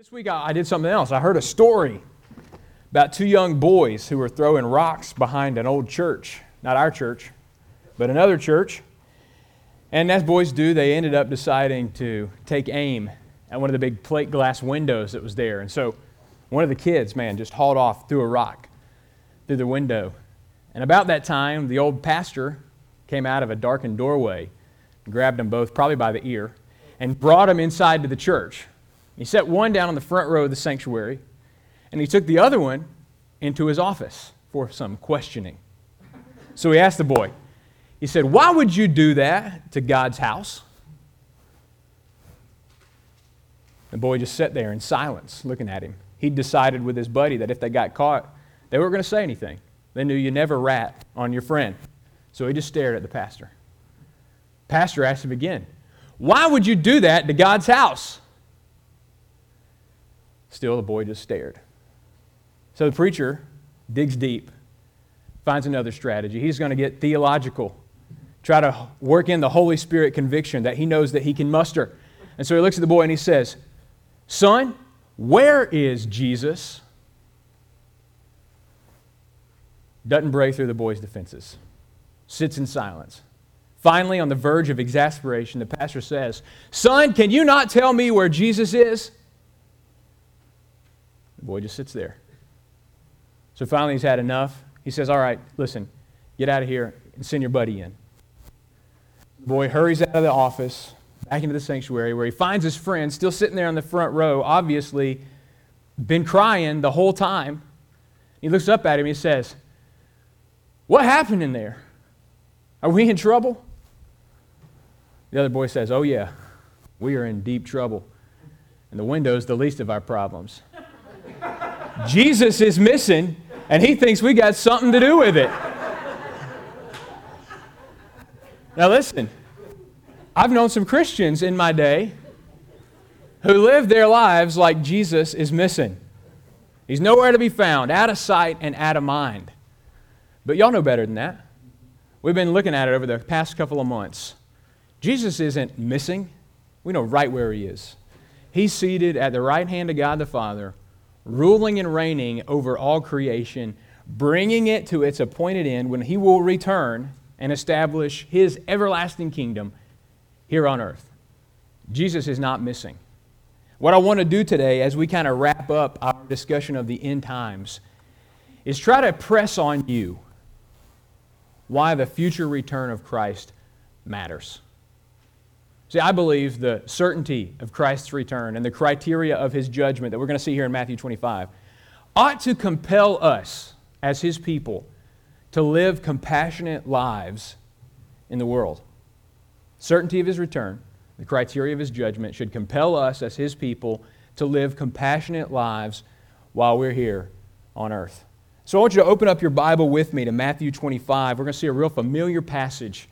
This week I did something else. I heard a story about two young boys who were throwing rocks behind an old church. Not our church, but another church. And as boys do, they ended up deciding to take aim at one of the big plate glass windows that was there. And so one of the kids, man, just hauled off, threw a rock through the window. And about that time, the old pastor came out of a darkened doorway, grabbed them both, probably by the ear, and brought them inside to the church. He set one down on the front row of the sanctuary, and he took the other one into his office for some questioning. So he asked the boy, he said, Why would you do that to God's house? The boy just sat there in silence, looking at him. He decided with his buddy that if they got caught, they weren't going to say anything. They knew you never rat on your friend. So he just stared at the pastor. Pastor asked him again, Why would you do that to God's house? Still, the boy just stared. So the preacher digs deep, finds another strategy. He's going to get theological, try to work in the Holy Spirit conviction that he knows that he can muster. And so he looks at the boy and he says, Son, where is Jesus? Doesn't break through the boy's defenses, sits in silence. Finally, on the verge of exasperation, the pastor says, Son, can you not tell me where Jesus is? The boy just sits there. So finally, he's had enough. He says, All right, listen, get out of here and send your buddy in. The boy hurries out of the office, back into the sanctuary, where he finds his friend still sitting there on the front row, obviously been crying the whole time. He looks up at him and he says, What happened in there? Are we in trouble? The other boy says, Oh, yeah, we are in deep trouble. And the window's the least of our problems. Jesus is missing, and he thinks we got something to do with it. Now, listen, I've known some Christians in my day who live their lives like Jesus is missing. He's nowhere to be found, out of sight and out of mind. But y'all know better than that. We've been looking at it over the past couple of months. Jesus isn't missing. We know right where he is. He's seated at the right hand of God the Father, ruling and reigning over all creation, bringing it to its appointed end when he will return and establish his everlasting kingdom here on earth. Jesus is not missing. What I want to do today, as we kind of wrap up our discussion of the end times, is try to press on you why the future return of Christ matters. See, I believe the certainty of Christ's return and the criteria of his judgment that we're going to see here in Matthew 25 ought to compel us as his people to live compassionate lives in the world. Certainty of his return, the criteria of his judgment should compel us as his people to live compassionate lives while we're here on earth. So I want you to open up your Bible with me to Matthew 25. We're going to see a real familiar passage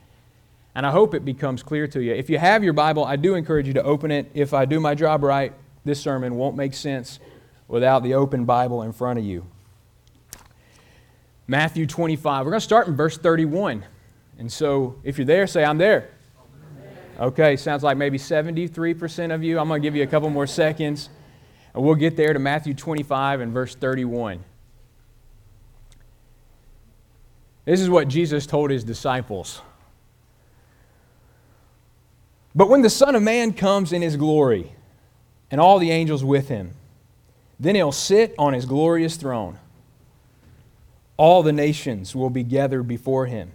and I hope it becomes clear to you. If you have your Bible, I do encourage you to open it. If I do my job right, this sermon won't make sense without the open Bible in front of you. Matthew 25. We're going to start in verse 31. And so if you're there, say, I'm there. Okay, sounds like maybe 73% of you. I'm going to give you a couple more seconds, and we'll get there to Matthew 25 and verse 31. This is what Jesus told his disciples. But when the Son of Man comes in his glory, and all the angels with him, then he'll sit on his glorious throne. All the nations will be gathered before him,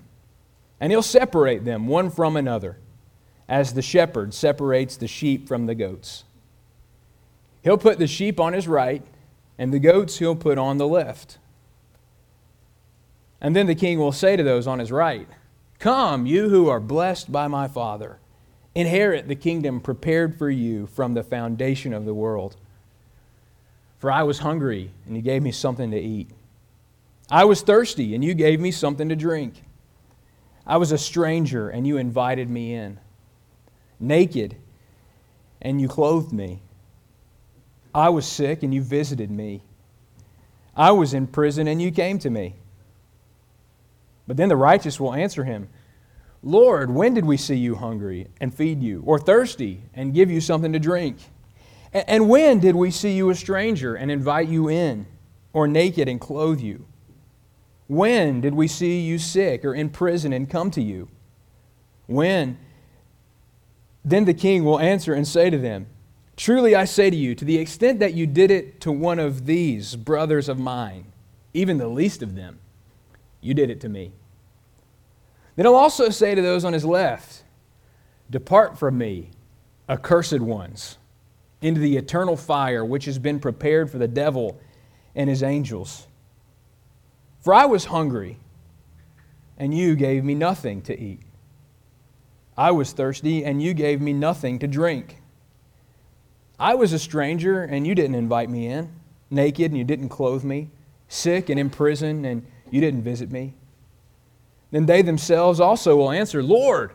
and he'll separate them one from another, as the shepherd separates the sheep from the goats. He'll put the sheep on his right, and the goats he'll put on the left. And then the king will say to those on his right, Come, you who are blessed by my Father Inherit the kingdom prepared for you from the foundation of the world. For I was hungry, and you gave me something to eat. I was thirsty, and you gave me something to drink. I was a stranger, and you invited me in. Naked, and you clothed me. I was sick, and you visited me. I was in prison, and you came to me. But then the righteous will answer him. Lord, when did we see you hungry and feed you, or thirsty and give you something to drink? And when did we see you a stranger and invite you in, or naked and clothe you? When did we see you sick or in prison and come to you? When? Then the king will answer and say to them, Truly I say to you, to the extent that you did it to one of these brothers of mine, even the least of them, you did it to me. Then he'll also say to those on his left, Depart from me, accursed ones, into the eternal fire which has been prepared for the devil and his angels. For I was hungry, and you gave me nothing to eat. I was thirsty, and you gave me nothing to drink. I was a stranger, and you didn't invite me in, naked, and you didn't clothe me, sick and in prison, and you didn't visit me. Then they themselves also will answer, Lord,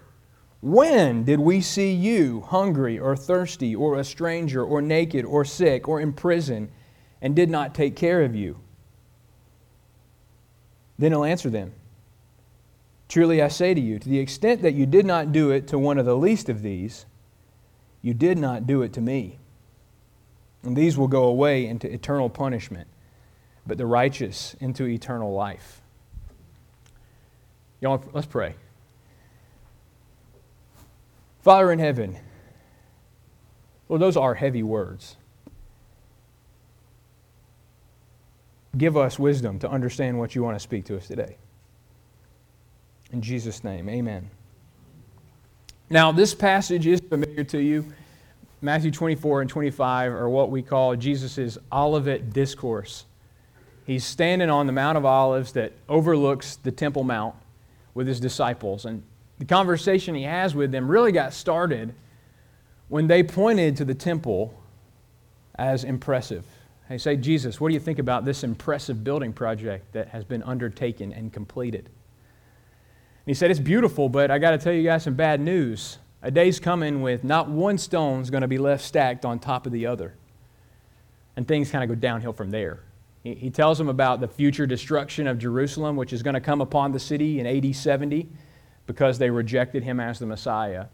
when did we see you hungry or thirsty or a stranger or naked or sick or in prison and did not take care of you? Then he'll answer them Truly I say to you, to the extent that you did not do it to one of the least of these, you did not do it to me. And these will go away into eternal punishment, but the righteous into eternal life. Y'all, let's pray. Father in heaven, Lord, those are heavy words. Give us wisdom to understand what you want to speak to us today. In Jesus' name, amen. Now, this passage is familiar to you. Matthew 24 and 25 are what we call Jesus' Olivet Discourse. He's standing on the Mount of Olives that overlooks the Temple Mount with his disciples. And the conversation he has with them really got started when they pointed to the temple as impressive. They say, Jesus, what do you think about this impressive building project that has been undertaken and completed? And he said, It's beautiful, but I got to tell you guys some bad news. A day's coming with not one stone is going to be left stacked on top of the other. And things kind of go downhill from there. He, he tells them about the future destruction of Jerusalem, which is going to come upon the city in AD 70 because they rejected him as the Messiah.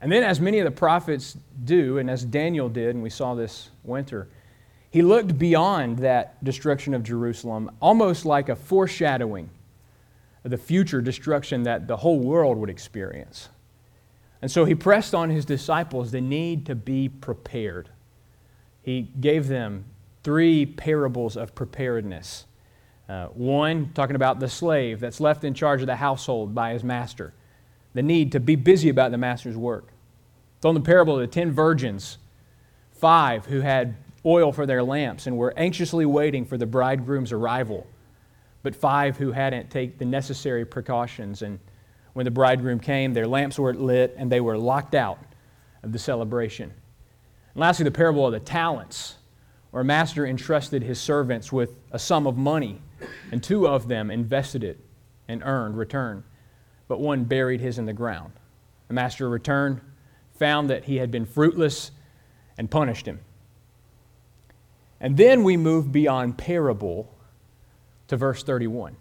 And then, as many of the prophets do, and as Daniel did, and we saw this winter, he looked beyond that destruction of Jerusalem, almost like a foreshadowing of the future destruction that the whole world would experience. And so he pressed on his disciples the need to be prepared. He gave them three parables of preparedness. Uh, one, talking about the slave that's left in charge of the household by his master, the need to be busy about the master's work. Told the parable of the ten virgins, five who had oil for their lamps and were anxiously waiting for the bridegroom's arrival, but five who hadn't taken the necessary precautions. And when the bridegroom came, their lamps weren't lit and they were locked out of the celebration. And lastly, the parable of the talents, a master entrusted his servants with a sum of money, and two of them invested it and earned return, but one buried his in the ground. The master returned, found that he had been fruitless, and punished him. And then we move beyond parable to verse 31,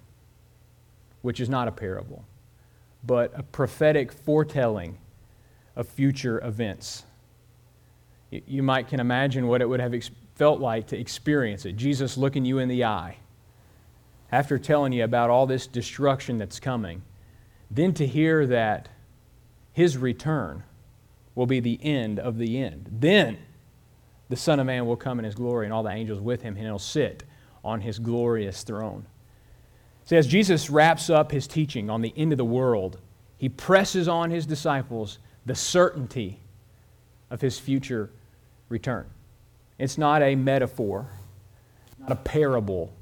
which is not a parable, but a prophetic foretelling of future events. You might can imagine what it would have felt like to experience it. Jesus looking you in the eye after telling you about all this destruction that's coming, then to hear that his return will be the end of the end. Then the Son of Man will come in his glory and all the angels with him, and he'll sit on his glorious throne. See, as Jesus wraps up his teaching on the end of the world, he presses on his disciples the certainty of his future return. It's not a metaphor, not a parable,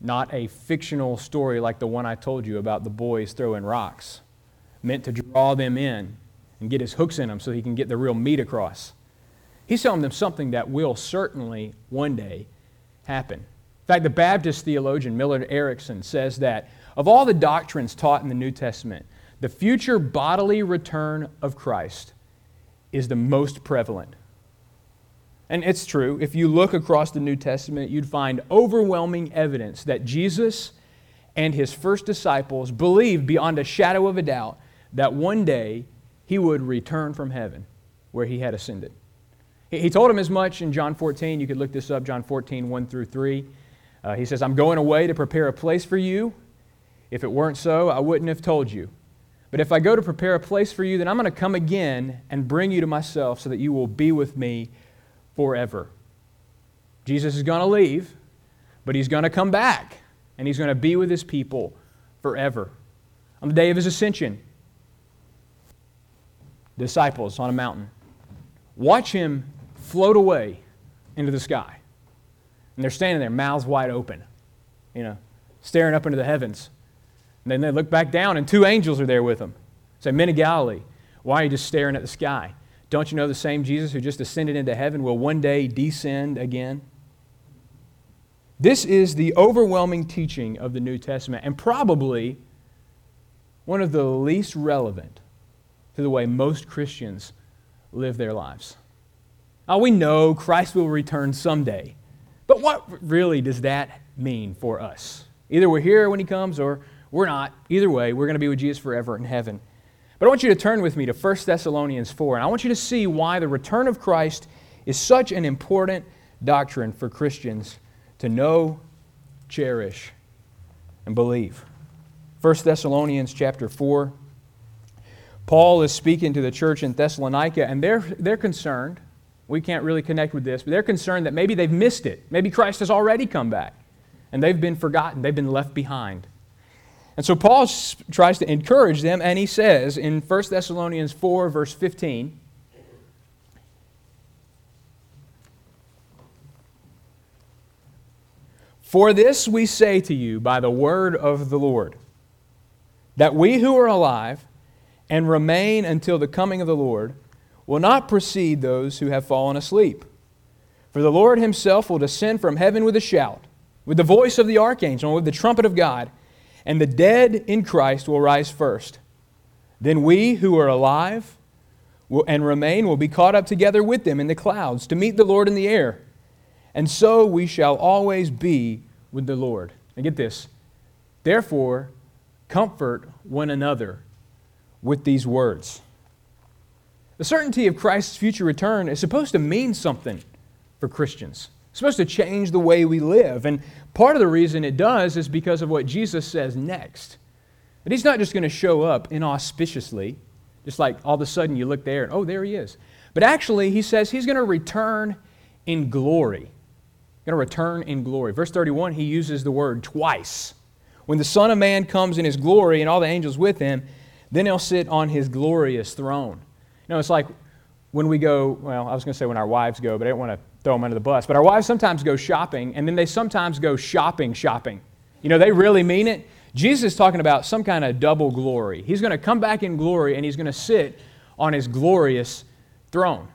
not a fictional story like the one I told you about the boys throwing rocks, meant to draw them in and get his hooks in them so he can get the real meat across. He's telling them something that will certainly one day happen. In fact, the Baptist theologian Millard Erickson says that of all the doctrines taught in the New Testament, the future bodily return of Christ is the most prevalent. And it's true. If you look across the New Testament, you'd find overwhelming evidence that Jesus and his first disciples believed beyond a shadow of a doubt that one day he would return from heaven where he had ascended. He told him as much in John 14. You could look this up, John 14, 1 through 3. Uh, he says, I'm going away to prepare a place for you. If it weren't so, I wouldn't have told you. But if I go to prepare a place for you, then I'm going to come again and bring you to myself so that you will be with me forever. Jesus is going to leave, but he's going to come back and he's going to be with his people forever. On the day of his ascension, disciples on a mountain watch him float away into the sky. And they're standing there, mouths wide open, you know, staring up into the heavens. And then they look back down, and two angels are there with them. Say, Men of Galilee, why are you just staring at the sky? Don't you know the same Jesus who just ascended into heaven will one day descend again? This is the overwhelming teaching of the New Testament, and probably one of the least relevant to the way most Christians live their lives. Now, we know Christ will return someday, but what really does that mean for us? Either we're here when he comes or we're not. Either way, we're going to be with Jesus forever in heaven. But I want you to turn with me to 1 Thessalonians 4, and I want you to see why the return of Christ is such an important doctrine for Christians to know, cherish, and believe. 1 Thessalonians chapter 4. Paul is speaking to the church in Thessalonica, and they're, they're concerned. We can't really connect with this, but they're concerned that maybe they've missed it. Maybe Christ has already come back, and they've been forgotten, they've been left behind. And so Paul tries to encourage them, and he says in 1 Thessalonians 4, verse 15, For this we say to you by the word of the Lord, that we who are alive, and remain until the coming of the Lord will not precede those who have fallen asleep. For the Lord himself will descend from heaven with a shout, with the voice of the archangel, and with the trumpet of God, and the dead in Christ will rise first. Then we who are alive and remain will be caught up together with them in the clouds to meet the Lord in the air. And so we shall always be with the Lord. And get this. Therefore, comfort one another with these words. The certainty of Christ's future return is supposed to mean something for Christians. It's supposed to change the way we live. And part of the reason it does is because of what Jesus says next. That he's not just going to show up inauspiciously, just like all of a sudden you look there and, oh, there he is. But actually, he says he's going to return in glory. Going to return in glory. Verse 31, he uses the word twice. When the Son of Man comes in his glory and all the angels with him, then he'll sit on his glorious throne. You know, it's like when we go, well, I was going to say when our wives go, but I didn't want to throw them under the bus. But our wives sometimes go shopping, and then they sometimes go shopping, shopping. You know, they really mean it. Jesus is talking about some kind of double glory. He's going to come back in glory, and he's going to sit on his glorious throne.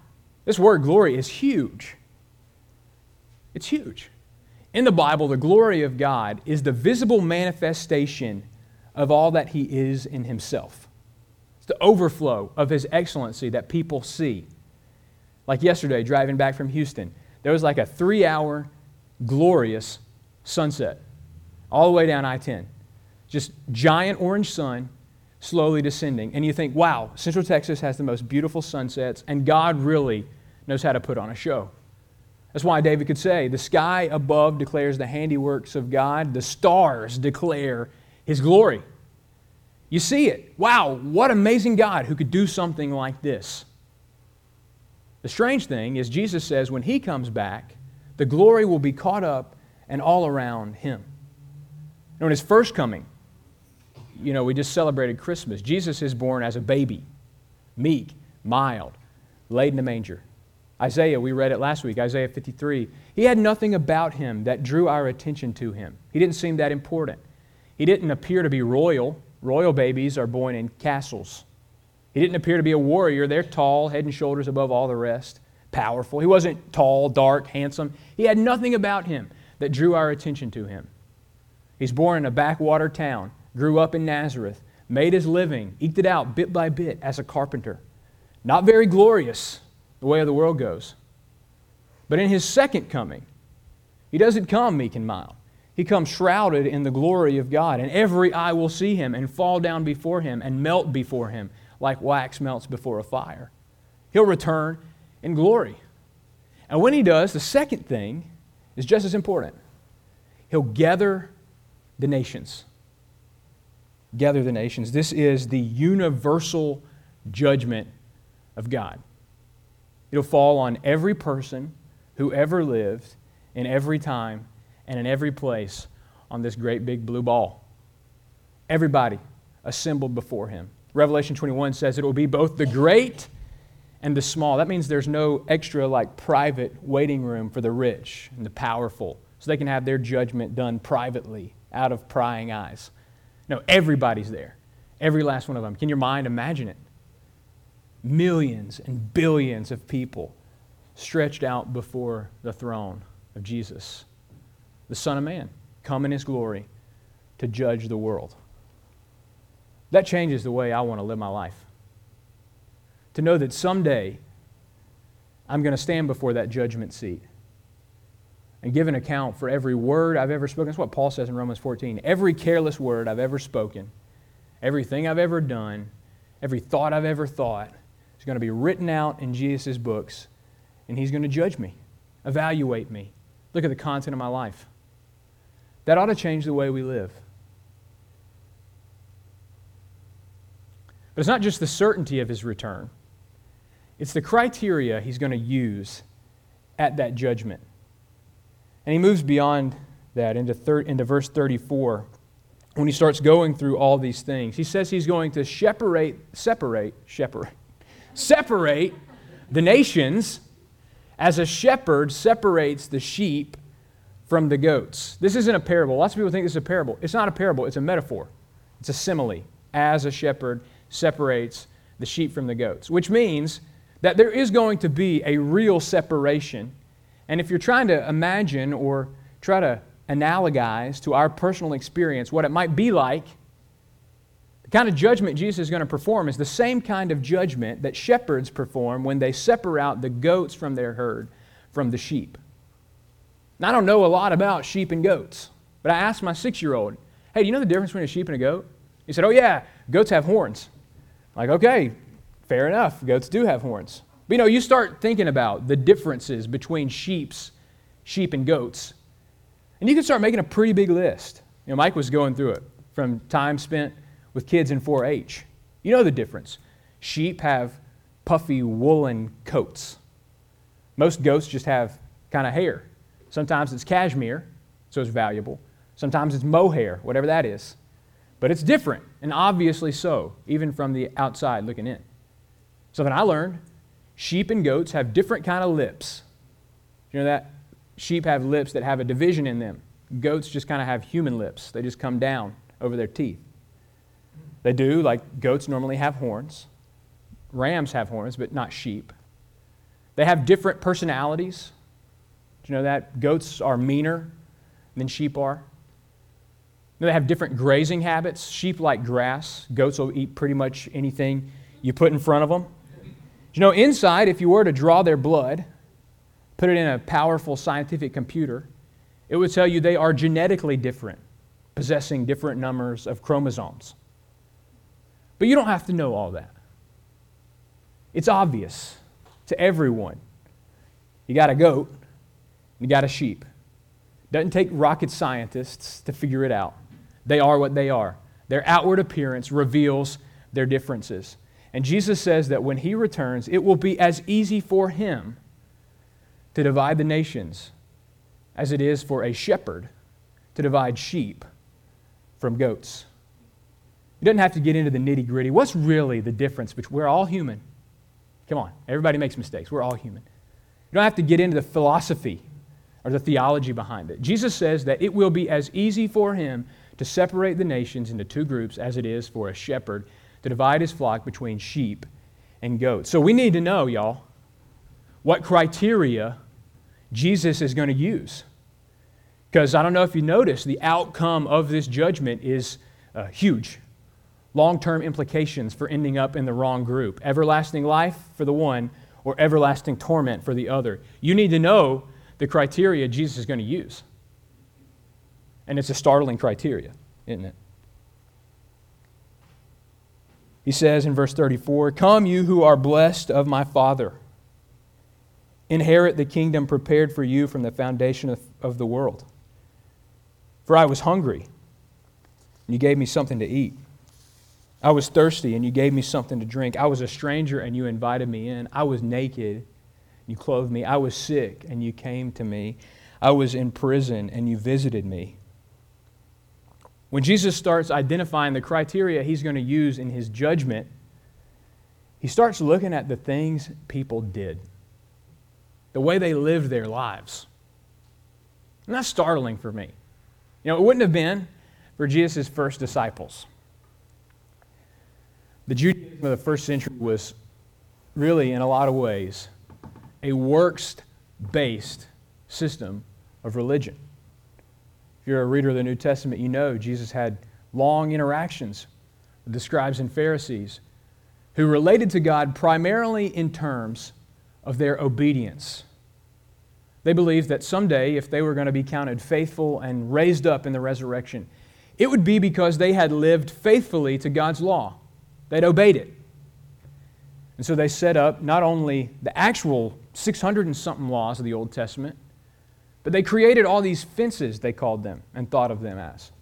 This word glory is huge. It's huge. In the Bible, the glory of God is the visible manifestation of all that he is in himself It's the overflow of his excellency that people see. Like yesterday, driving back from Houston, there was like a three hour glorious sunset all the way down I 10. Just giant orange sun slowly descending. And you think, wow, Central Texas has the most beautiful sunsets, and God really knows how to put on a show. That's why David could say, The sky above declares the handiworks of God, the stars declare his glory. You see it. Wow, what amazing God who could do something like this. The strange thing is, Jesus says when he comes back, the glory will be caught up and all around him. And when his first coming, you know, we just celebrated Christmas. Jesus is born as a baby, meek, mild, laid in a manger. Isaiah, we read it last week, Isaiah 53. He had nothing about him that drew our attention to him. He didn't seem that important. He didn't appear to be royal. Royal babies are born in castles. He didn't appear to be a warrior. They're tall, head and shoulders above all the rest, powerful. He wasn't tall, dark, handsome. He had nothing about him that drew our attention to him. He's born in a backwater town, grew up in Nazareth, made his living, eked it out bit by bit as a carpenter. Not very glorious, the way of the world goes. But in his second coming, he doesn't come meek and mild. He comes shrouded in the glory of God, and every eye will see him and fall down before him and melt before him like wax melts before a fire. He'll return in glory. And when he does, the second thing is just as important. He'll gather the nations. Gather the nations. This is the universal judgment of God. It'll fall on every person who ever lived in every time and in every place on this great big blue ball. Everybody assembled before him. Revelation 21 says it will be both the great and the small. That means there's no extra, like, private waiting room for the rich and the powerful so they can have their judgment done privately out of prying eyes. No, everybody's there. Every last one of them. Can your mind imagine it? Millions and billions of people stretched out before the throne of Jesus, the Son of Man, come in His glory to judge the world. That changes the way I want to live my life. To know that someday I'm going to stand before that judgment seat and give an account for every word I've ever spoken. That's what Paul says in Romans 14. Every careless word I've ever spoken, everything I've ever done, every thought I've ever thought is going to be written out in Jesus' books, and he's going to judge me, evaluate me, look at the content of my life. That ought to change the way we live. But it's not just the certainty of his return, it's the criteria he's going to use at that judgment. And he moves beyond that into, thir- into verse 34 when he starts going through all these things. He says he's going to separate, separate, separate, separate the nations as a shepherd separates the sheep from the goats. This isn't a parable. Lots of people think this is a parable. It's not a parable, it's a metaphor, it's a simile. As a shepherd separates the sheep from the goats, which means that there is going to be a real separation. And if you're trying to imagine or try to analogize to our personal experience what it might be like, the kind of judgment Jesus is going to perform is the same kind of judgment that shepherds perform when they separate out the goats from their herd from the sheep. Now, I don't know a lot about sheep and goats, but I asked my six year old, hey, do you know the difference between a sheep and a goat? He said, oh, yeah, goats have horns. Like, okay, fair enough. Goats do have horns. But you know, you start thinking about the differences between sheep's, sheep and goats, and you can start making a pretty big list. You know, Mike was going through it from time spent with kids in 4 H. You know the difference. Sheep have puffy woolen coats. Most goats just have kind of hair. Sometimes it's cashmere, so it's valuable. Sometimes it's mohair, whatever that is. But it's different, and obviously so, even from the outside looking in. So then I learned sheep and goats have different kind of lips. You know that? Sheep have lips that have a division in them. Goats just kind of have human lips. They just come down over their teeth. They do, like goats normally have horns. Rams have horns, but not sheep. They have different personalities. Do you know that? Goats are meaner than sheep are. They have different grazing habits. Sheep like grass. Goats will eat pretty much anything you put in front of them. You know, inside, if you were to draw their blood, put it in a powerful scientific computer, it would tell you they are genetically different, possessing different numbers of chromosomes. But you don't have to know all that. It's obvious to everyone. You got a goat, you got a sheep. Doesn't take rocket scientists to figure it out. They are what they are. Their outward appearance reveals their differences. And Jesus says that when he returns, it will be as easy for him to divide the nations as it is for a shepherd to divide sheep from goats. He doesn't have to get into the nitty gritty. What's really the difference between, we're all human. Come on, everybody makes mistakes. We're all human. You don't have to get into the philosophy or the theology behind it. Jesus says that it will be as easy for him to separate the nations into two groups as it is for a shepherd to divide his flock between sheep and goats. So we need to know, y'all, what criteria Jesus is going to use. Because I don't know if you noticed, the outcome of this judgment is uh, huge. Long term implications for ending up in the wrong group everlasting life for the one, or everlasting torment for the other. You need to know the criteria Jesus is going to use. And it's a startling criteria, isn't it? He says in verse 34 Come, you who are blessed of my Father, inherit the kingdom prepared for you from the foundation of, of the world. For I was hungry, and you gave me something to eat. I was thirsty, and you gave me something to drink. I was a stranger, and you invited me in. I was naked, and you clothed me. I was sick, and you came to me. I was in prison, and you visited me. When Jesus starts identifying the criteria he's going to use in his judgment, he starts looking at the things people did, the way they lived their lives. And that's startling for me. You know, it wouldn't have been for Jesus' first disciples. The Judaism of the first century was really, in a lot of ways, a works based system of religion. If you're a reader of the New Testament, you know Jesus had long interactions with the scribes and Pharisees who related to God primarily in terms of their obedience. They believed that someday, if they were going to be counted faithful and raised up in the resurrection, it would be because they had lived faithfully to God's law. They'd obeyed it. And so they set up not only the actual 600 and something laws of the Old Testament, but they created all these fences, they called them, and thought of them as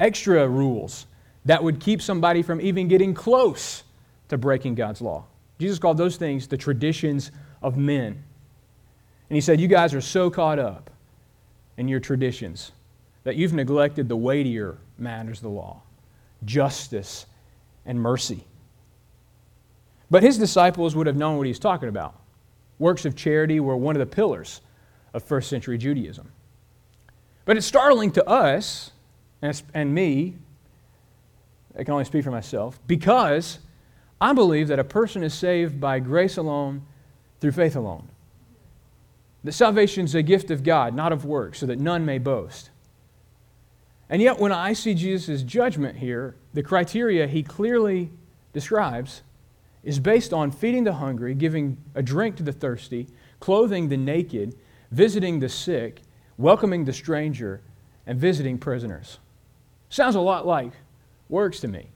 extra rules that would keep somebody from even getting close to breaking God's law. Jesus called those things the traditions of men. And he said, You guys are so caught up in your traditions that you've neglected the weightier matters of the law justice and mercy. But his disciples would have known what he's talking about. Works of charity were one of the pillars of first century Judaism. But it's startling to us and me, I can only speak for myself, because I believe that a person is saved by grace alone, through faith alone. That salvation is a gift of God, not of works, so that none may boast. And yet, when I see Jesus' judgment here, the criteria he clearly describes is based on feeding the hungry, giving a drink to the thirsty, clothing the naked, visiting the sick, welcoming the stranger, and visiting prisoners. Sounds a lot like works to me.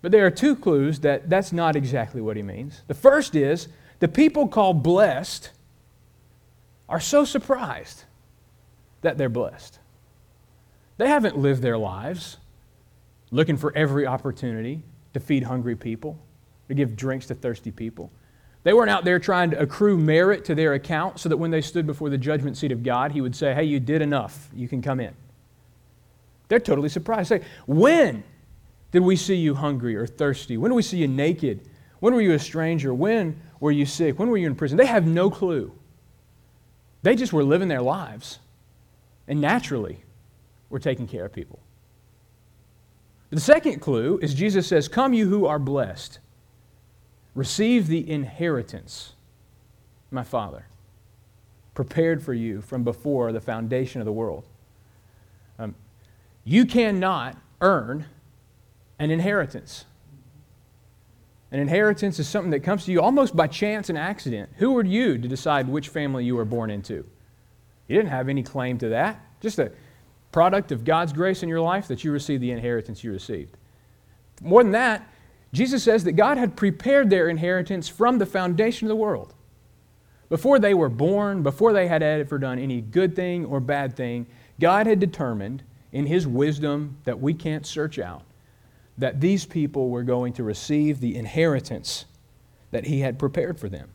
But there are two clues that that's not exactly what he means. The first is the people called blessed are so surprised that they're blessed. They haven't lived their lives looking for every opportunity to feed hungry people, to give drinks to thirsty people. They weren't out there trying to accrue merit to their account so that when they stood before the judgment seat of God, He would say, Hey, you did enough. You can come in. They're totally surprised. Say, when did we see you hungry or thirsty? When did we see you naked? When were you a stranger? When were you sick? When were you in prison? They have no clue. They just were living their lives and naturally were taking care of people. The second clue is Jesus says, Come, you who are blessed. Receive the inheritance, my Father, prepared for you from before the foundation of the world. Um, you cannot earn an inheritance. An inheritance is something that comes to you almost by chance and accident. Who are you to decide which family you were born into? You didn't have any claim to that. Just a product of God's grace in your life that you received the inheritance you received. More than that, Jesus says that God had prepared their inheritance from the foundation of the world. Before they were born, before they had ever done any good thing or bad thing, God had determined in His wisdom that we can't search out that these people were going to receive the inheritance that He had prepared for them.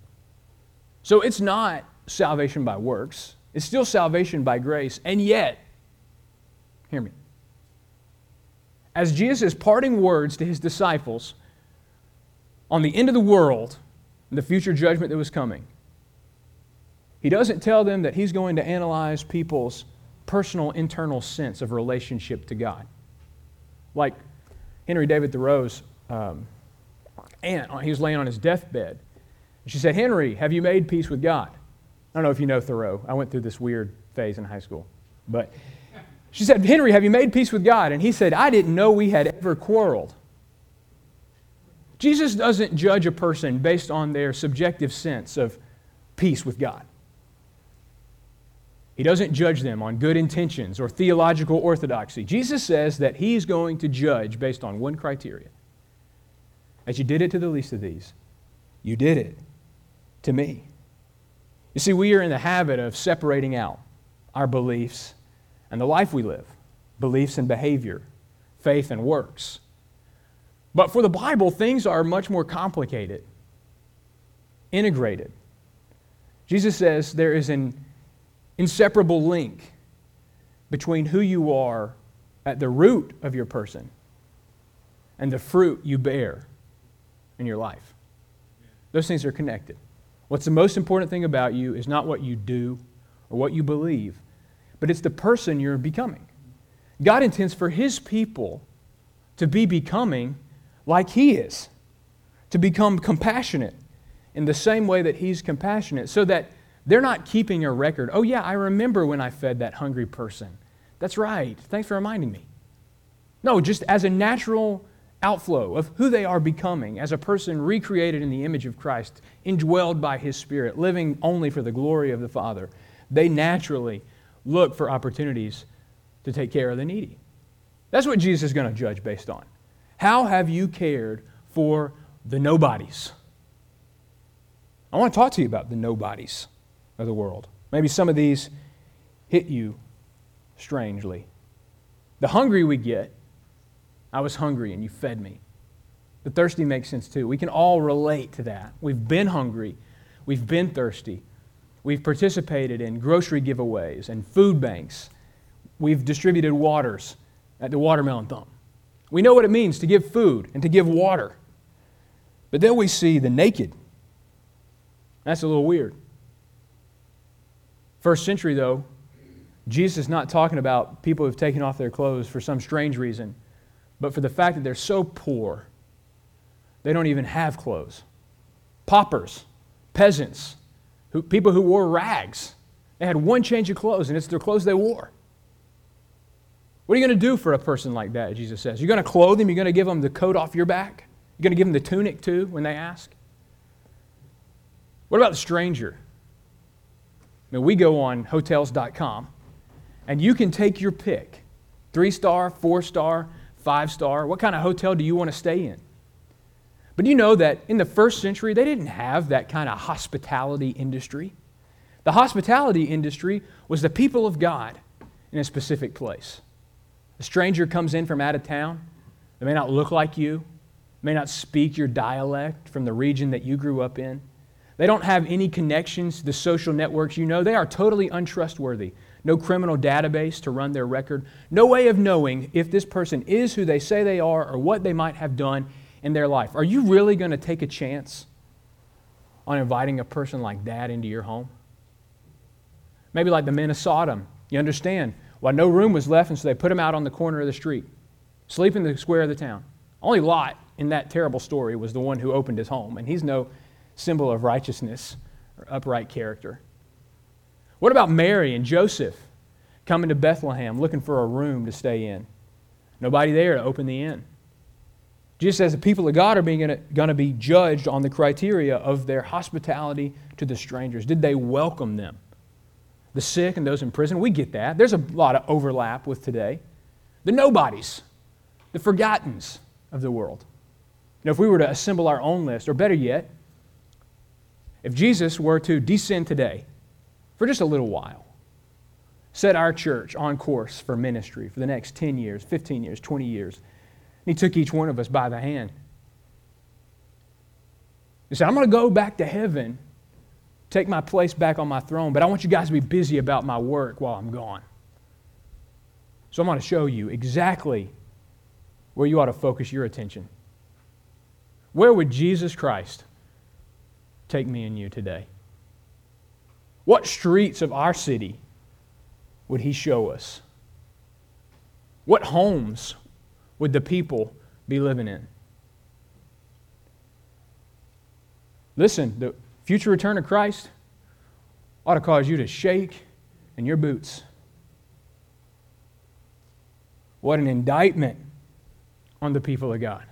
So it's not salvation by works, it's still salvation by grace. And yet, hear me. As Jesus' parting words to his disciples on the end of the world, the future judgment that was coming. He doesn't tell them that he's going to analyze people's personal internal sense of relationship to God. Like Henry David Thoreau's um, aunt, he was laying on his deathbed. She said, Henry, have you made peace with God? I don't know if you know Thoreau. I went through this weird phase in high school. But she said, Henry, have you made peace with God? And he said, I didn't know we had ever quarreled. Jesus doesn't judge a person based on their subjective sense of peace with God. He doesn't judge them on good intentions or theological orthodoxy. Jesus says that he's going to judge based on one criteria. As you did it to the least of these, you did it to me. You see, we are in the habit of separating out our beliefs and the life we live beliefs and behavior, faith and works. But for the Bible, things are much more complicated, integrated. Jesus says there is an inseparable link between who you are at the root of your person and the fruit you bear in your life. Those things are connected. What's the most important thing about you is not what you do or what you believe, but it's the person you're becoming. God intends for His people to be becoming like He is, to become compassionate in the same way that He's compassionate, so that they're not keeping a record. Oh, yeah, I remember when I fed that hungry person. That's right. Thanks for reminding me. No, just as a natural outflow of who they are becoming as a person recreated in the image of Christ, indwelled by His Spirit, living only for the glory of the Father, they naturally look for opportunities to take care of the needy. That's what Jesus is going to judge based on. How have you cared for the nobodies? I want to talk to you about the nobodies of the world. Maybe some of these hit you strangely. The hungry we get I was hungry and you fed me. The thirsty makes sense too. We can all relate to that. We've been hungry, we've been thirsty, we've participated in grocery giveaways and food banks, we've distributed waters at the Watermelon Thump. We know what it means to give food and to give water. But then we see the naked. That's a little weird. First century, though, Jesus is not talking about people who've taken off their clothes for some strange reason but for the fact that they're so poor, they don't even have clothes. Paupers, peasants, who, people who wore rags, they had one change of clothes, and it's their clothes they wore. What are you going to do for a person like that, Jesus says? You're going to clothe them? You're going to give them the coat off your back? You're going to give them the tunic too when they ask? What about the stranger? I mean, we go on hotels.com, and you can take your pick three star, four star, five star? What kind of hotel do you want to stay in? But you know that in the first century, they didn't have that kind of hospitality industry. The hospitality industry was the people of God in a specific place. A stranger comes in from out of town. They may not look like you, may not speak your dialect from the region that you grew up in. They don't have any connections to the social networks you know. They are totally untrustworthy no criminal database to run their record, no way of knowing if this person is who they say they are or what they might have done in their life. Are you really going to take a chance on inviting a person like that into your home? Maybe like the men of Sodom. You understand why no room was left, and so they put him out on the corner of the street, sleep in the square of the town. Only Lot in that terrible story was the one who opened his home, and he's no symbol of righteousness or upright character. What about Mary and Joseph coming to Bethlehem looking for a room to stay in? Nobody there to open the inn. Jesus says the people of God are being going to be judged on the criteria of their hospitality to the strangers. Did they welcome them? The sick and those in prison, we get that. There's a lot of overlap with today. The nobodies, the forgottens of the world. Now, if we were to assemble our own list, or better yet, if Jesus were to descend today for just a little while. Set our church on course for ministry for the next 10 years, 15 years, 20 years. And he took each one of us by the hand. He said, I'm going to go back to heaven, take my place back on my throne, but I want you guys to be busy about my work while I'm gone. So I'm going to show you exactly where you ought to focus your attention. Where would Jesus Christ take me and you today? What streets of our city would he show us? What homes would the people be living in? Listen, the future return of Christ ought to cause you to shake in your boots. What an indictment on the people of God.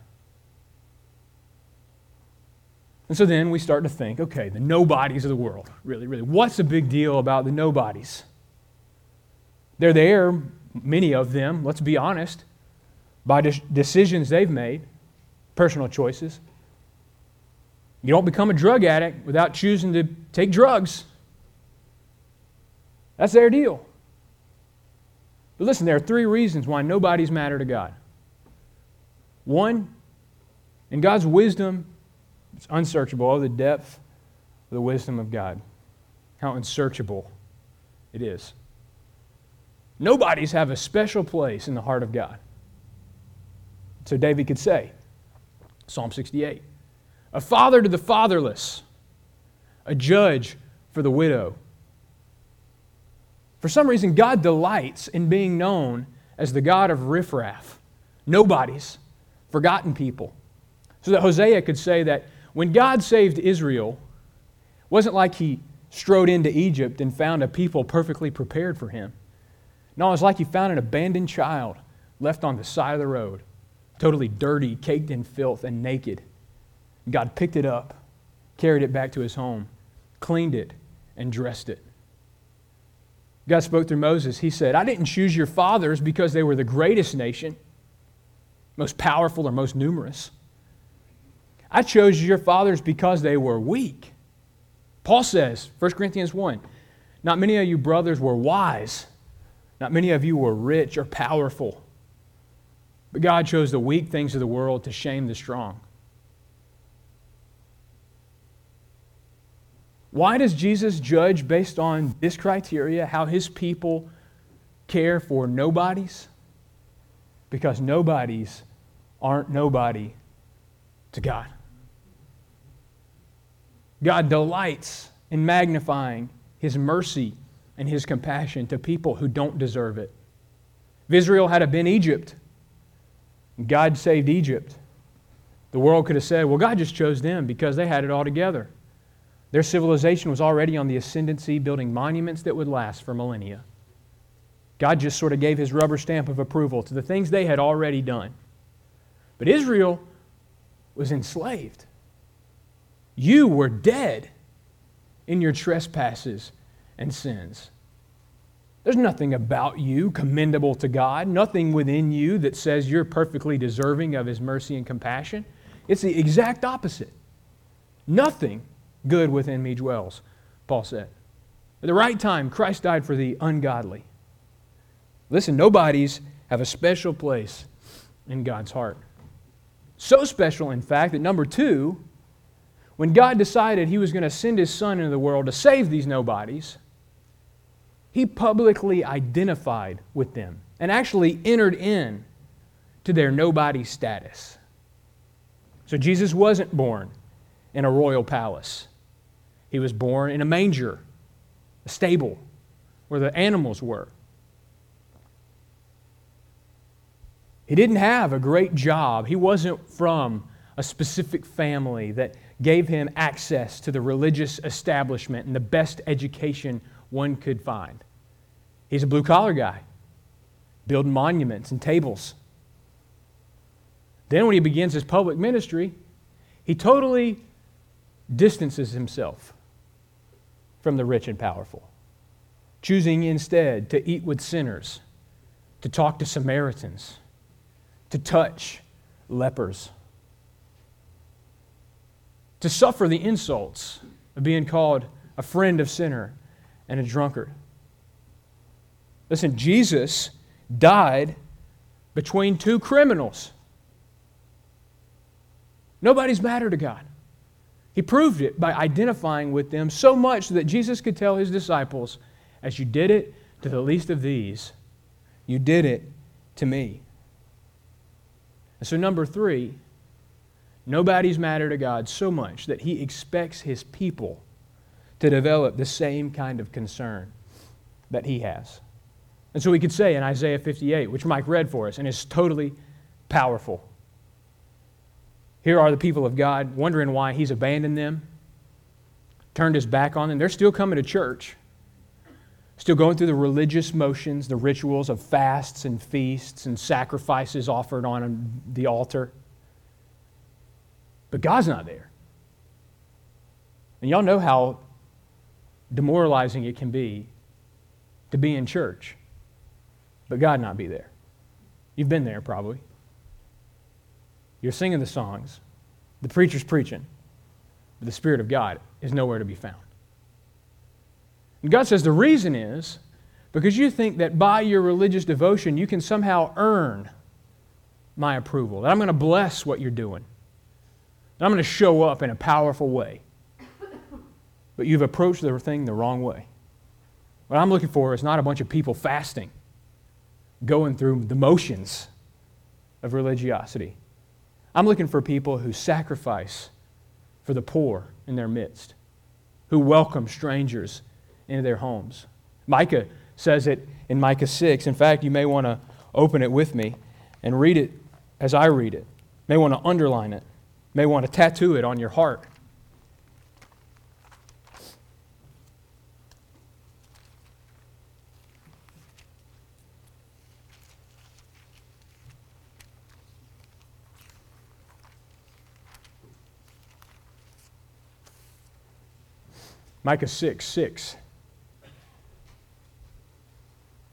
And so then we start to think okay, the nobodies of the world, really, really. What's the big deal about the nobodies? They're there, many of them, let's be honest, by de- decisions they've made, personal choices. You don't become a drug addict without choosing to take drugs. That's their deal. But listen, there are three reasons why nobody's matter to God. One, in God's wisdom, it's unsearchable. Oh, the depth of the wisdom of God. How unsearchable it is. Nobodies have a special place in the heart of God. So David could say, Psalm 68, a father to the fatherless, a judge for the widow. For some reason, God delights in being known as the God of riffraff, nobodies, forgotten people. So that Hosea could say that when God saved Israel, it wasn't like he strode into Egypt and found a people perfectly prepared for him. No, it's like he found an abandoned child left on the side of the road, totally dirty, caked in filth, and naked. God picked it up, carried it back to his home, cleaned it, and dressed it. God spoke through Moses. He said, I didn't choose your fathers because they were the greatest nation, most powerful or most numerous. I chose your fathers because they were weak. Paul says, 1 Corinthians 1, not many of you brothers were wise not many of you were rich or powerful, but God chose the weak things of the world to shame the strong. Why does Jesus judge based on this criteria, how his people care for nobodies? Because nobodies aren't nobody to God. God delights in magnifying his mercy and his compassion to people who don't deserve it. If Israel had been Egypt, God saved Egypt, the world could have said, well, God just chose them because they had it all together. Their civilization was already on the ascendancy, building monuments that would last for millennia. God just sort of gave his rubber stamp of approval to the things they had already done. But Israel was enslaved. You were dead in your trespasses and sins. There's nothing about you commendable to God, nothing within you that says you're perfectly deserving of His mercy and compassion. It's the exact opposite. Nothing good within me dwells, Paul said. At the right time, Christ died for the ungodly. Listen, nobodies have a special place in God's heart. So special, in fact, that number two, when God decided He was going to send His Son into the world to save these nobodies, he publicly identified with them and actually entered in to their nobody status. So Jesus wasn't born in a royal palace. He was born in a manger, a stable where the animals were. He didn't have a great job. He wasn't from a specific family that gave him access to the religious establishment and the best education one could find. He's a blue collar guy, building monuments and tables. Then, when he begins his public ministry, he totally distances himself from the rich and powerful, choosing instead to eat with sinners, to talk to Samaritans, to touch lepers, to suffer the insults of being called a friend of sinner and a drunkard. Listen, Jesus died between two criminals. Nobody's matter to God. He proved it by identifying with them so much that Jesus could tell his disciples, As you did it to the least of these, you did it to me. And so, number three, nobody's matter to God so much that he expects his people to develop the same kind of concern that he has. And so we could say in Isaiah 58, which Mike read for us, and is totally powerful. Here are the people of God wondering why he's abandoned them, turned his back on them. They're still coming to church, still going through the religious motions, the rituals of fasts and feasts and sacrifices offered on the altar. But God's not there. And y'all know how demoralizing it can be to be in church but God not be there. You've been there probably. You're singing the songs, the preacher's preaching, but the Spirit of God is nowhere to be found. And God says the reason is because you think that by your religious devotion you can somehow earn my approval, that I'm going to bless what you're doing, that I'm going to show up in a powerful way. But you've approached the thing the wrong way. What I'm looking for is not a bunch of people fasting, going through the motions of religiosity. I'm looking for people who sacrifice for the poor in their midst, who welcome strangers into their homes. Micah says it in Micah 6. In fact, you may want to open it with me and read it as I read it. May want to underline it. May want to tattoo it on your heart. Micah 6 6.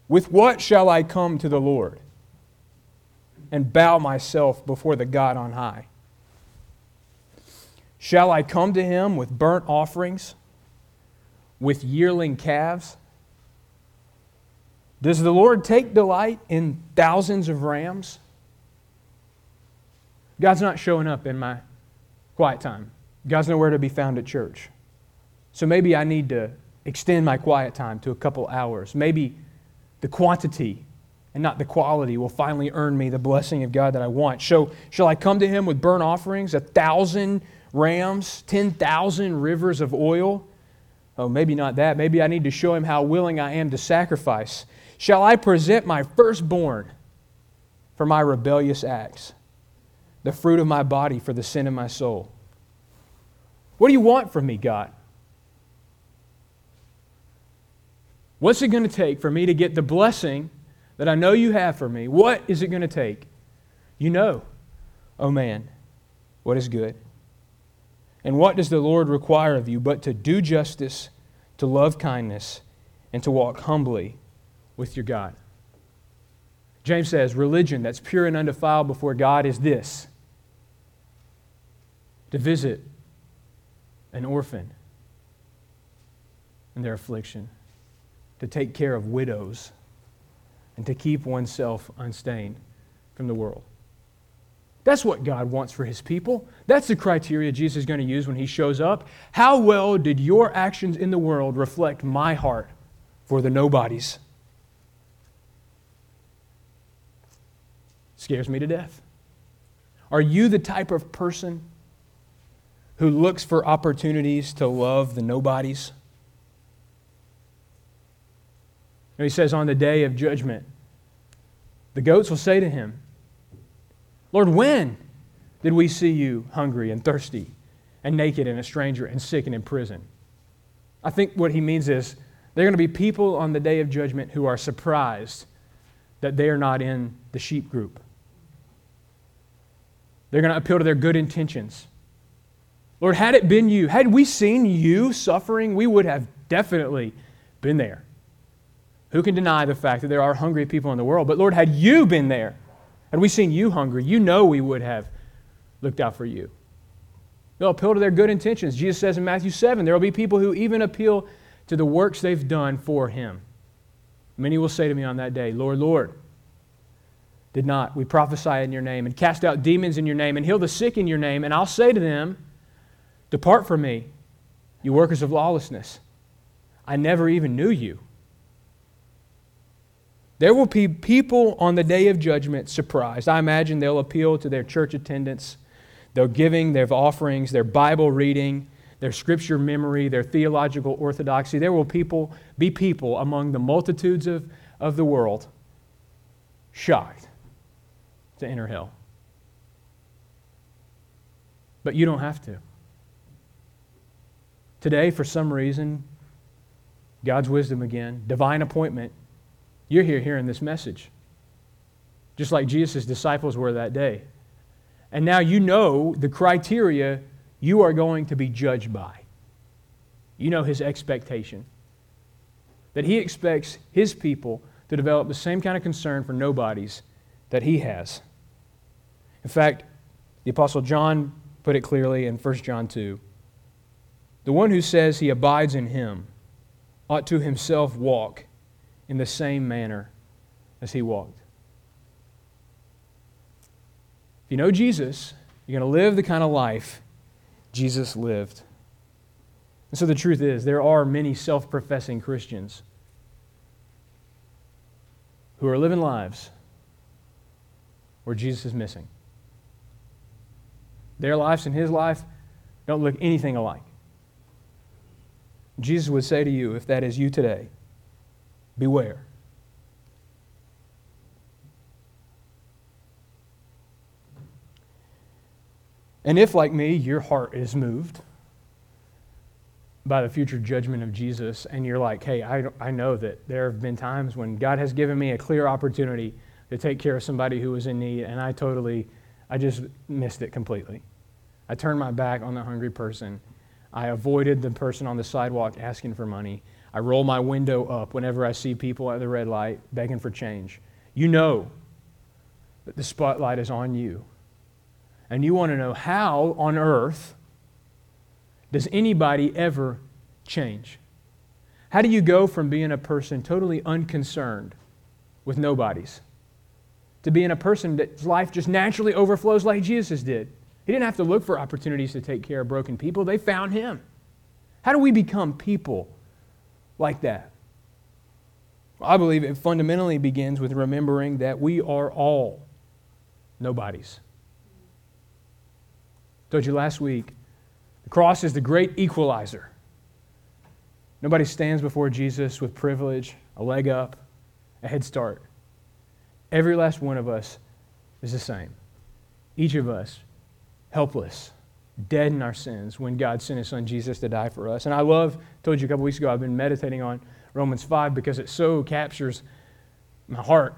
With what shall I come to the Lord and bow myself before the God on high? Shall I come to him with burnt offerings, with yearling calves? Does the Lord take delight in thousands of rams? God's not showing up in my quiet time. God's nowhere to be found at church. So maybe I need to extend my quiet time to a couple hours. Maybe the quantity and not the quality will finally earn me the blessing of God that I want. So, shall I come to him with burnt offerings, a thousand rams, 10,000 rivers of oil? Oh, maybe not that. Maybe I need to show him how willing I am to sacrifice. Shall I present my firstborn for my rebellious acts, the fruit of my body for the sin of my soul? What do you want from me, God? What's it going to take for me to get the blessing that I know you have for me? What is it going to take? You know, oh man, what is good. And what does the Lord require of you but to do justice, to love kindness, and to walk humbly with your God? James says, religion that's pure and undefiled before God is this to visit an orphan in their affliction to take care of widows and to keep oneself unstained from the world. That's what God wants for his people. That's the criteria Jesus is going to use when he shows up. How well did your actions in the world reflect my heart for the nobodies? Scares me to death. Are you the type of person who looks for opportunities to love the nobodies? And he says, On the day of judgment, the goats will say to him, Lord, when did we see you hungry and thirsty and naked and a stranger and sick and in prison? I think what he means is there are going to be people on the day of judgment who are surprised that they are not in the sheep group. They're going to appeal to their good intentions. Lord, had it been you, had we seen you suffering, we would have definitely been there. Who can deny the fact that there are hungry people in the world? But Lord, had you been there, had we seen you hungry, you know we would have looked out for you. They'll appeal to their good intentions. Jesus says in Matthew 7 there will be people who even appeal to the works they've done for him. Many will say to me on that day, Lord, Lord, did not we prophesy in your name and cast out demons in your name and heal the sick in your name? And I'll say to them, Depart from me, you workers of lawlessness. I never even knew you. There will be people on the day of judgment surprised. I imagine they'll appeal to their church attendance, their giving, their offerings, their Bible reading, their scripture memory, their theological orthodoxy. There will people, be people among the multitudes of, of the world shocked to enter hell. But you don't have to. Today, for some reason, God's wisdom again, divine appointment, you're here hearing this message, just like Jesus' disciples were that day. And now you know the criteria you are going to be judged by. You know his expectation. That he expects his people to develop the same kind of concern for nobodies that he has. In fact, the Apostle John put it clearly in 1 John 2. The one who says he abides in him ought to himself walk in the same manner as he walked. If you know Jesus, you're going to live the kind of life Jesus lived. And so the truth is, there are many self professing Christians who are living lives where Jesus is missing. Their lives and his life don't look anything alike. Jesus would say to you, if that is you today, beware. And if, like me, your heart is moved by the future judgment of Jesus, and you're like, hey, I, I know that there have been times when God has given me a clear opportunity to take care of somebody who was in need, and I totally, I just missed it completely. I turned my back on the hungry person. I avoided the person on the sidewalk asking for money. I roll my window up whenever I see people at the red light begging for change. You know that the spotlight is on you and you want to know how on earth does anybody ever change? How do you go from being a person totally unconcerned with nobodies to being a person that's life just naturally overflows like Jesus did? He didn't have to look for opportunities to take care of broken people, they found him. How do we become people like that? I believe it fundamentally begins with remembering that we are all nobodies I told you last week, the cross is the great equalizer. Nobody stands before Jesus with privilege, a leg up, a head start. Every last one of us is the same. Each of us helpless, dead in our sins when God sent his son Jesus to die for us. And I love, told you a couple weeks ago, I've been meditating on Romans 5 because it so captures my heart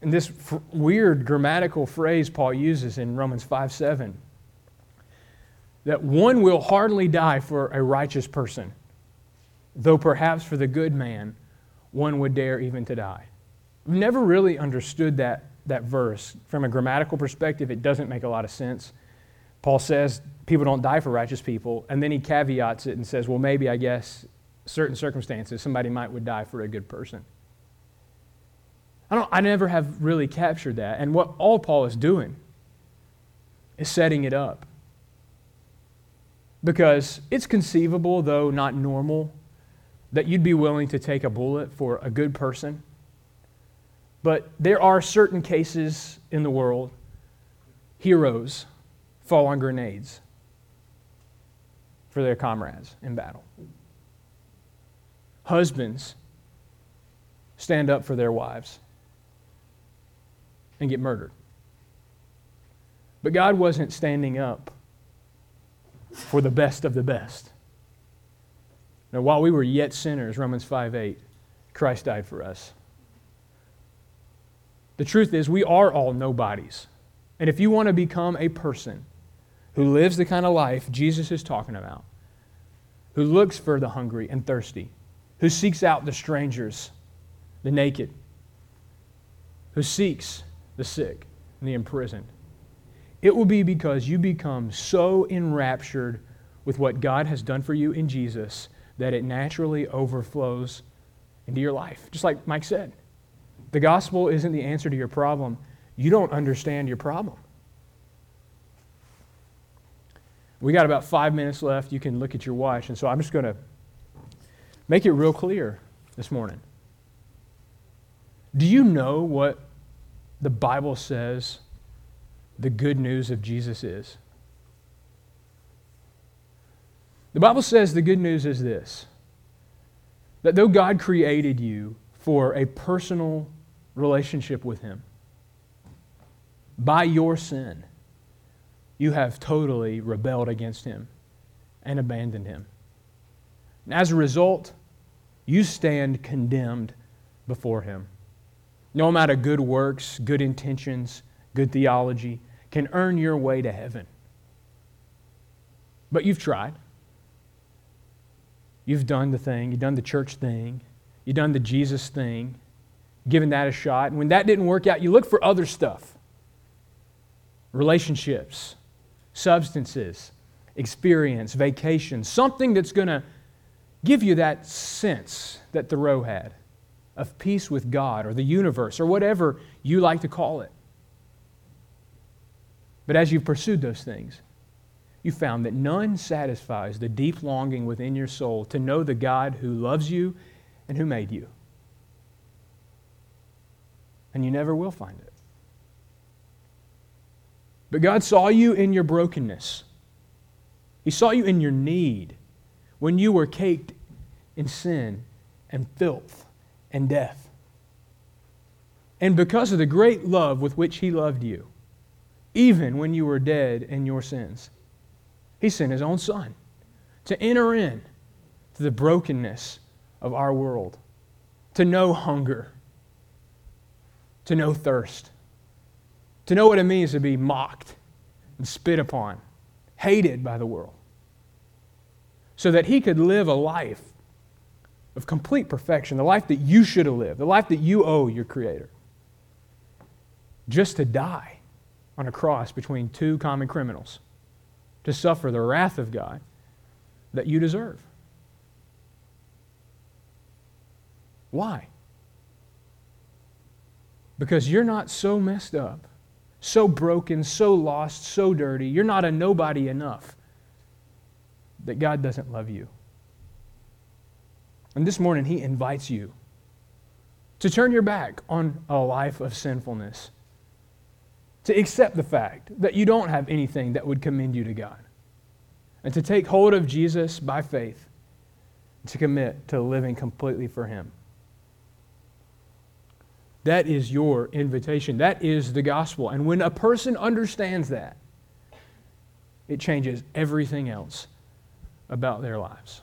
and this f- weird grammatical phrase Paul uses in Romans 5 7 that one will hardly die for a righteous person, though perhaps for the good man one would dare even to die. I've never really understood that, that verse. From a grammatical perspective, it doesn't make a lot of sense. Paul says people don't die for righteous people, and then he caveats it and says, well, maybe, I guess, certain circumstances, somebody might would die for a good person. I, don't, I never have really captured that. And what all Paul is doing is setting it up. Because it's conceivable, though not normal, that you'd be willing to take a bullet for a good person. But there are certain cases in the world, heroes fall on grenades for their comrades in battle. Husbands stand up for their wives and get murdered. But God wasn't standing up for the best of the best. Now, while we were yet sinners, Romans 5 8, Christ died for us. The truth is, we are all nobodies. And if you want to become a person who lives the kind of life Jesus is talking about, who looks for the hungry and thirsty, who seeks out the strangers, the naked, who seeks the sick, and the imprisoned. It will be because you become so enraptured with what God has done for you in Jesus that it naturally overflows into your life. Just like Mike said, the gospel isn't the answer to your problem. You don't understand your problem. We got about five minutes left. You can look at your watch. And so I'm just going to make it real clear this morning. Do you know what the Bible says the good news of Jesus is. The Bible says the good news is this that though God created you for a personal relationship with Him, by your sin, you have totally rebelled against Him and abandoned Him. And as a result, you stand condemned before Him. No amount of good works, good intentions, good theology can earn your way to heaven. But you've tried. You've done the thing, you've done the church thing, you've done the Jesus thing, given that a shot. And when that didn't work out, you look for other stuff relationships, substances, experience, vacation, something that's going to give you that sense that Thoreau had of peace with God or the universe or whatever you like to call it. But as you've pursued those things, you found that none satisfies the deep longing within your soul to know the God who loves you and who made you. And you never will find it. But God saw you in your brokenness. He saw you in your need when you were caked in sin and filth and death. And because of the great love with which He loved you, even when you were dead in your sins, He sent His own Son to enter in to the brokenness of our world, to know hunger, to know thirst, to know what it means to be mocked and spit upon, hated by the world, so that He could live a life of complete perfection, the life that you should have lived, the life that you owe your Creator, just to die on a cross between two common criminals, to suffer the wrath of God that you deserve. Why? Because you're not so messed up, so broken, so lost, so dirty. You're not a nobody enough that God doesn't love you. And this morning, He invites you to turn your back on a life of sinfulness, to accept the fact that you don't have anything that would commend you to God, and to take hold of Jesus by faith, to commit to living completely for Him. That is your invitation. That is the gospel. And when a person understands that, it changes everything else about their lives.